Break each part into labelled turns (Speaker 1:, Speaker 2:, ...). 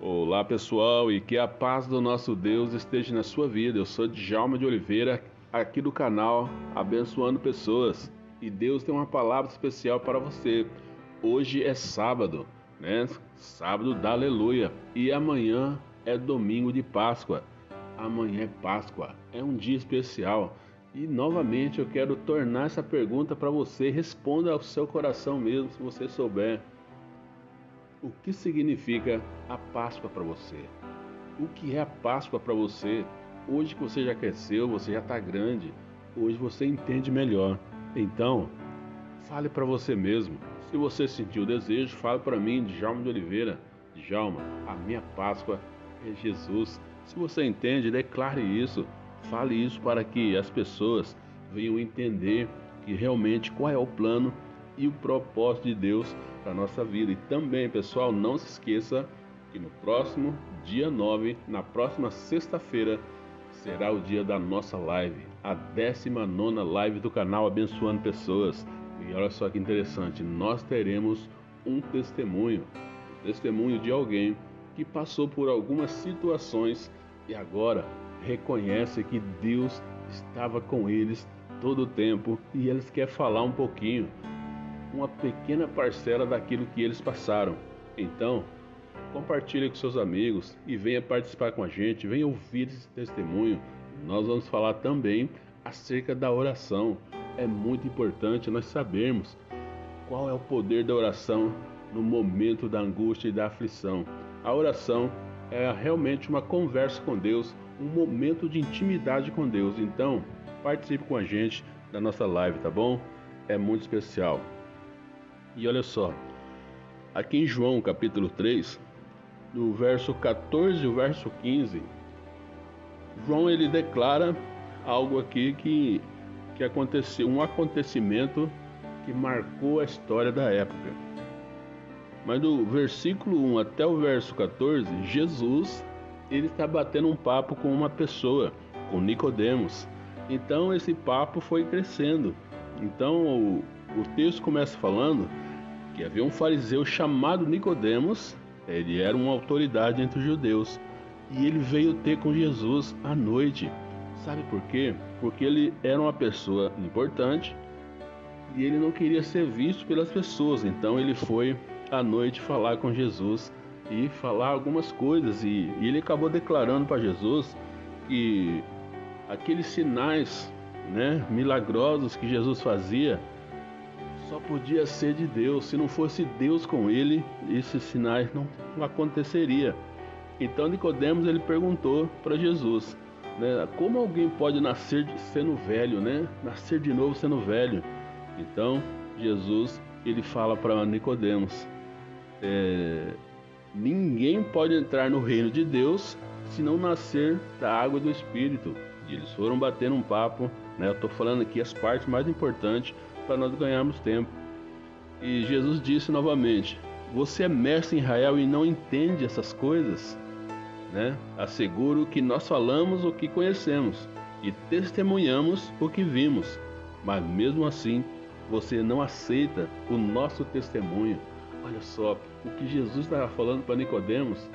Speaker 1: Olá pessoal e que a paz do nosso Deus esteja na sua vida. Eu sou Djalma de Oliveira, aqui do canal Abençoando Pessoas e Deus tem uma palavra especial para você. Hoje é sábado, né? Sábado da Aleluia e amanhã é domingo de Páscoa. Amanhã é Páscoa, é um dia especial. E novamente eu quero tornar essa pergunta para você. Responda ao seu coração mesmo, se você souber. O que significa a Páscoa para você? O que é a Páscoa para você? Hoje que você já cresceu, você já está grande, hoje você entende melhor. Então, fale para você mesmo. Se você sentiu o desejo, fale para mim, Djalma de Oliveira. Djalma, a minha Páscoa é Jesus. Se você entende, declare isso. Fale isso para que as pessoas venham entender que realmente qual é o plano e o propósito de Deus para a nossa vida. E também, pessoal, não se esqueça que no próximo dia 9, na próxima sexta-feira, será o dia da nossa live, a 19 live do canal Abençoando Pessoas. E olha só que interessante, nós teremos um testemunho, um testemunho de alguém que passou por algumas situações e agora reconhece que Deus estava com eles todo o tempo e eles querem falar um pouquinho uma pequena parcela daquilo que eles passaram. Então, compartilhe com seus amigos e venha participar com a gente, venha ouvir esse testemunho. Nós vamos falar também acerca da oração. É muito importante nós sabermos qual é o poder da oração no momento da angústia e da aflição. A oração é realmente uma conversa com Deus, um momento de intimidade com Deus. Então, participe com a gente da nossa live, tá bom? É muito especial. E olha só, aqui em João capítulo 3, no verso 14 e o verso 15, João ele declara algo aqui que, que aconteceu, um acontecimento que marcou a história da época. Mas do versículo 1 até o verso 14, Jesus ele está batendo um papo com uma pessoa, com Nicodemos. Então esse papo foi crescendo. Então o, o texto começa falando que havia um fariseu chamado Nicodemos, ele era uma autoridade entre os judeus, e ele veio ter com Jesus à noite. Sabe por quê? Porque ele era uma pessoa importante e ele não queria ser visto pelas pessoas, então ele foi à noite falar com Jesus e falar algumas coisas e, e ele acabou declarando para Jesus que aqueles sinais, né, milagrosos que Jesus fazia podia ser de Deus. Se não fosse Deus com ele, esses sinais não, aconteceria. Então Nicodemos ele perguntou para Jesus, né, como alguém pode nascer sendo velho, né? Nascer de novo sendo velho. Então Jesus ele fala para Nicodemos, é, ninguém pode entrar no reino de Deus se não nascer da água do Espírito. E eles foram bater um papo, né? Eu estou falando aqui as partes mais importantes para nós ganharmos tempo. E Jesus disse novamente: Você é mestre em Israel e não entende essas coisas? Né? Asseguro que nós falamos o que conhecemos e testemunhamos o que vimos, mas mesmo assim você não aceita o nosso testemunho. Olha só, o que Jesus estava falando para Nicodemos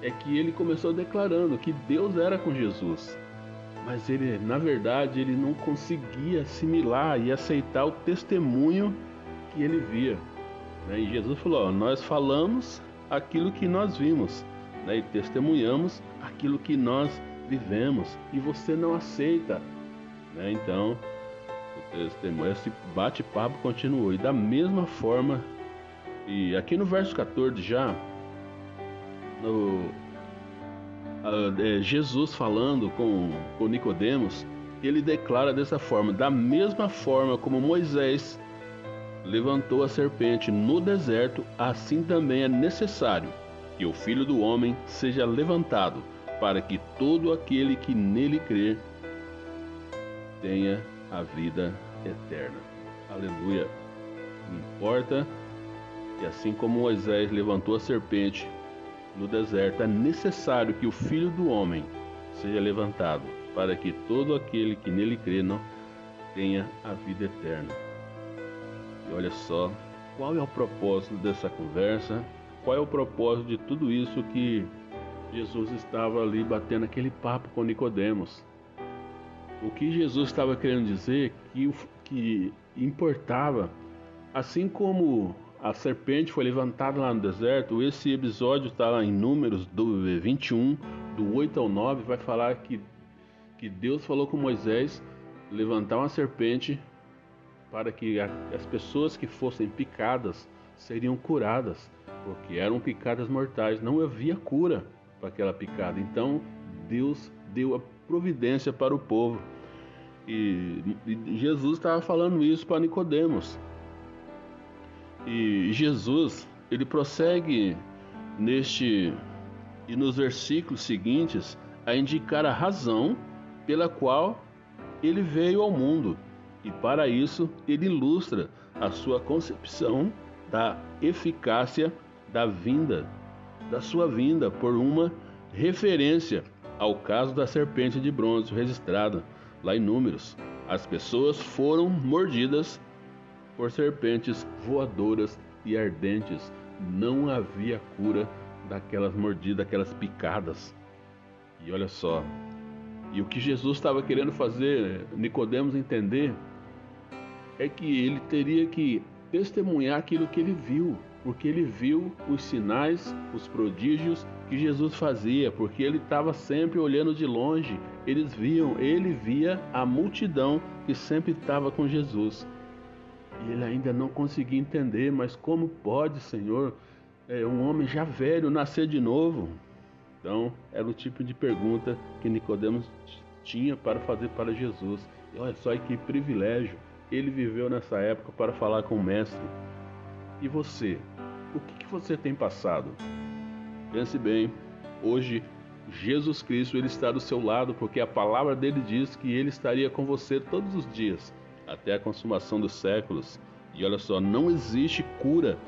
Speaker 1: é que ele começou declarando que Deus era com Jesus mas ele, na verdade, ele não conseguia assimilar e aceitar o testemunho que ele via. Né? E Jesus falou: Nós falamos aquilo que nós vimos né? e testemunhamos aquilo que nós vivemos, e você não aceita. Né? Então, o testemunho, esse bate-papo continuou. E da mesma forma, e aqui no verso 14 já, no, uh, Jesus falando com, com Nicodemos, ele declara dessa forma: da mesma forma como Moisés levantou a serpente no deserto, assim também é necessário que o Filho do Homem seja levantado, para que todo aquele que nele crer tenha a vida eterna. Aleluia. Importa que assim como Moisés levantou a serpente no deserto, é necessário que o Filho do Homem seja levantado, para que todo aquele que nele crê não tenha a vida eterna. E olha só, qual é o propósito dessa conversa? qual é o propósito de tudo isso que Jesus estava ali batendo aquele papo com Nicodemos. O que Jesus estava querendo dizer que, que importava, assim como a serpente foi levantada lá no deserto, esse episódio está lá em Números do 21, do 8 ao 9, vai falar que, que Deus falou com Moisés levantar uma serpente para que as pessoas que fossem picadas seriam curadas, porque eram picadas mortais, não havia cura para aquela picada. Então Deus deu a providência para o povo. E, e Jesus estava falando isso para Nicodemos. E Jesus, ele prossegue neste e nos versículos seguintes a indicar a razão pela qual ele veio ao mundo. E para isso, ele ilustra a sua concepção da eficácia da vinda, da sua vinda, por uma referência ao caso da serpente de bronze registrada lá em Números. As pessoas foram mordidas por serpentes voadoras e ardentes. Não havia cura daquelas mordidas, daquelas picadas. E olha só, e o que Jesus estava querendo fazer Nicodemos entender é que ele teria que testemunhar aquilo que ele viu, porque ele viu os sinais, os prodígios que Jesus fazia, porque ele estava sempre olhando de longe. Eles viam, ele via a multidão que sempre estava com Jesus. E ele ainda não conseguia entender, mas como pode, Senhor, é, um homem já velho nascer de novo? Então, era o tipo de pergunta que Nicodemos tinha para fazer para Jesus. E olha só que privilégio ele viveu nessa época para falar com o mestre. E você? O que, que você tem passado? Pense bem, hoje Jesus Cristo ele está do seu lado porque a palavra dele diz que ele estaria com você todos os dias até a consumação dos séculos. E olha só, não existe cura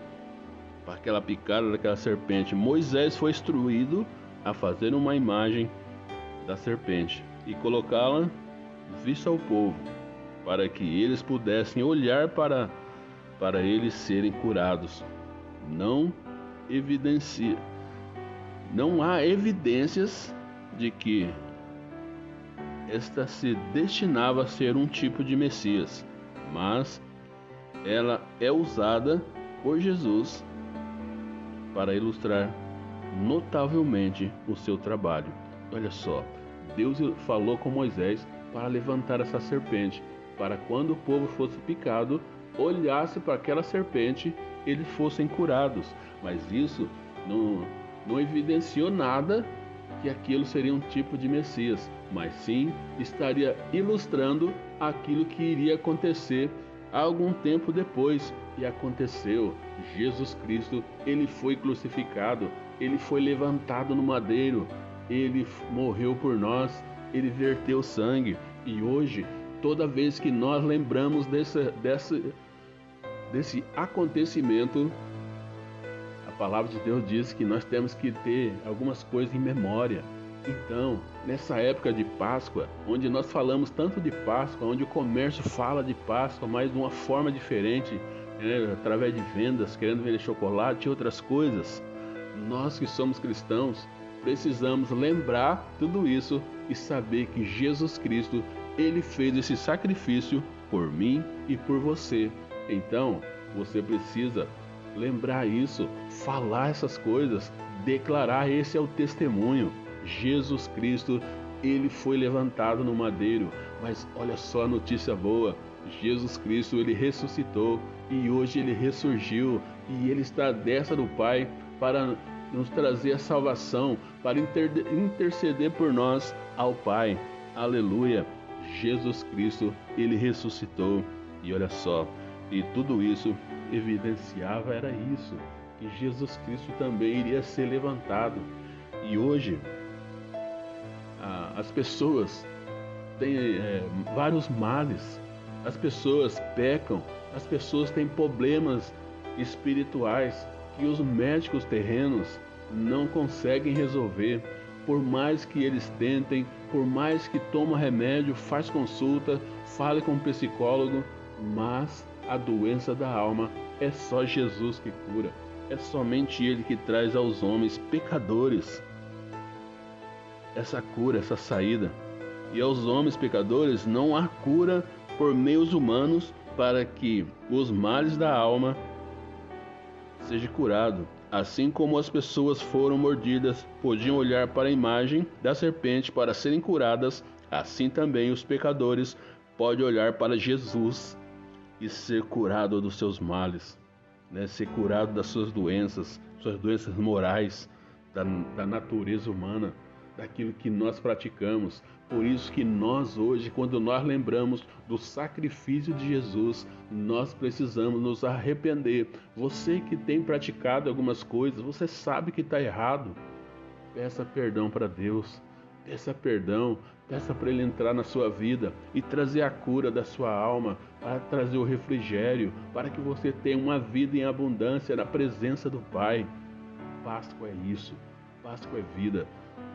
Speaker 1: para aquela picada daquela serpente. Moisés foi instruído a fazer uma imagem da serpente e colocá-la vista ao povo para que eles pudessem olhar para, para eles serem curados. Não evidencia, não há evidências de que esta se destinava a ser um tipo de Messias, mas ela é usada por Jesus para ilustrar notavelmente o seu trabalho. Olha só, Deus falou com Moisés para levantar essa serpente para quando o povo fosse picado, olhasse para aquela serpente, eles fossem curados. Mas isso não, não evidenciou nada que aquilo seria um tipo de Messias, mas sim estaria ilustrando aquilo que iria acontecer algum tempo depois. E aconteceu. Jesus Cristo, ele foi crucificado, ele foi levantado no madeiro, ele morreu por nós, ele verteu sangue e hoje toda vez que nós lembramos desse, desse, desse acontecimento, palavra de Deus diz que nós temos que ter algumas coisas em memória. Então, nessa época de Páscoa, onde nós falamos tanto de Páscoa, onde o comércio fala de Páscoa, mas de uma forma diferente, né, através de vendas, querendo vender chocolate e outras coisas, nós que somos cristãos precisamos lembrar tudo isso e saber que Jesus Cristo ele fez esse sacrifício por mim e por você. Então, você precisa lembrar isso, falar essas coisas, declarar esse é o testemunho. Jesus Cristo, ele foi levantado no madeiro, mas olha só a notícia boa. Jesus Cristo, ele ressuscitou e hoje ele ressurgiu e ele está à destra do Pai para nos trazer a salvação, para interceder por nós ao Pai. Aleluia. Jesus Cristo, ele ressuscitou. E olha só, e tudo isso evidenciava era isso, que Jesus Cristo também iria ser levantado. E hoje as pessoas têm é, vários males, as pessoas pecam, as pessoas têm problemas espirituais que os médicos terrenos não conseguem resolver por mais que eles tentem, por mais que toma remédio, faz consulta, fale com um psicólogo, mas a doença da alma é só Jesus que cura. É somente Ele que traz aos homens pecadores essa cura, essa saída. E aos homens pecadores não há cura por meios humanos para que os males da alma seja curado. Assim como as pessoas foram mordidas, podiam olhar para a imagem da serpente para serem curadas, assim também os pecadores podem olhar para Jesus e ser curado dos seus males, né? ser curado das suas doenças, suas doenças morais, da, da natureza humana, daquilo que nós praticamos. Por isso que nós hoje, quando nós lembramos do sacrifício de Jesus, nós precisamos nos arrepender. Você que tem praticado algumas coisas, você sabe que está errado. Peça perdão para Deus. Peça perdão, peça para Ele entrar na sua vida e trazer a cura da sua alma, para trazer o refrigério, para que você tenha uma vida em abundância na presença do Pai. Páscoa é isso, Páscoa é vida.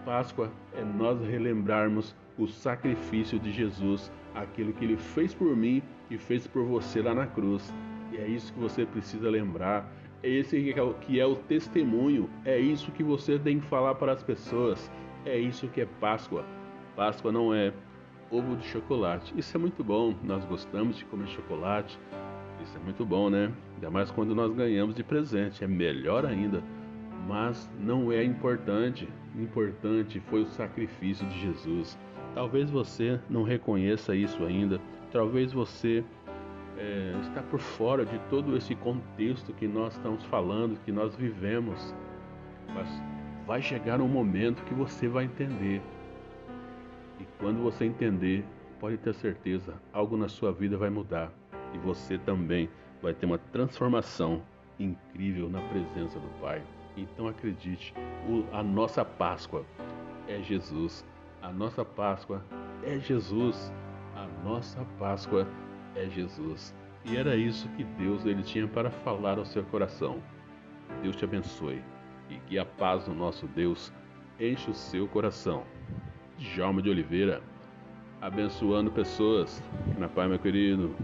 Speaker 1: Páscoa é nós relembrarmos o sacrifício de Jesus, aquilo que ele fez por mim e fez por você lá na cruz. E é isso que você precisa lembrar. É esse que é, o, testemunho. É isso que você tem que falar para as pessoas. É isso que é Páscoa. Páscoa não é ovo de chocolate. Isso é muito bom. Nós gostamos de comer chocolate. Isso é muito bom, né? Ainda mais quando nós ganhamos de presente. É melhor ainda. Mas não é importante. Importante foi o sacrifício de Jesus. Talvez você não reconheça isso ainda. Talvez você é, está por fora de todo esse contexto que nós estamos falando, que nós vivemos. Mas vai chegar um momento que você vai entender. E quando você entender, pode ter certeza, algo na sua vida vai mudar. E você também vai ter uma transformação incrível na presença do Pai. Então acredite, a nossa Páscoa é Jesus. A nossa Páscoa é Jesus. A nossa Páscoa é Jesus. E era isso que Deus ele tinha para falar ao seu coração. Deus te abençoe e que a paz do nosso Deus enche o seu coração. Djalma de Oliveira, abençoando pessoas. Na paz, meu querido.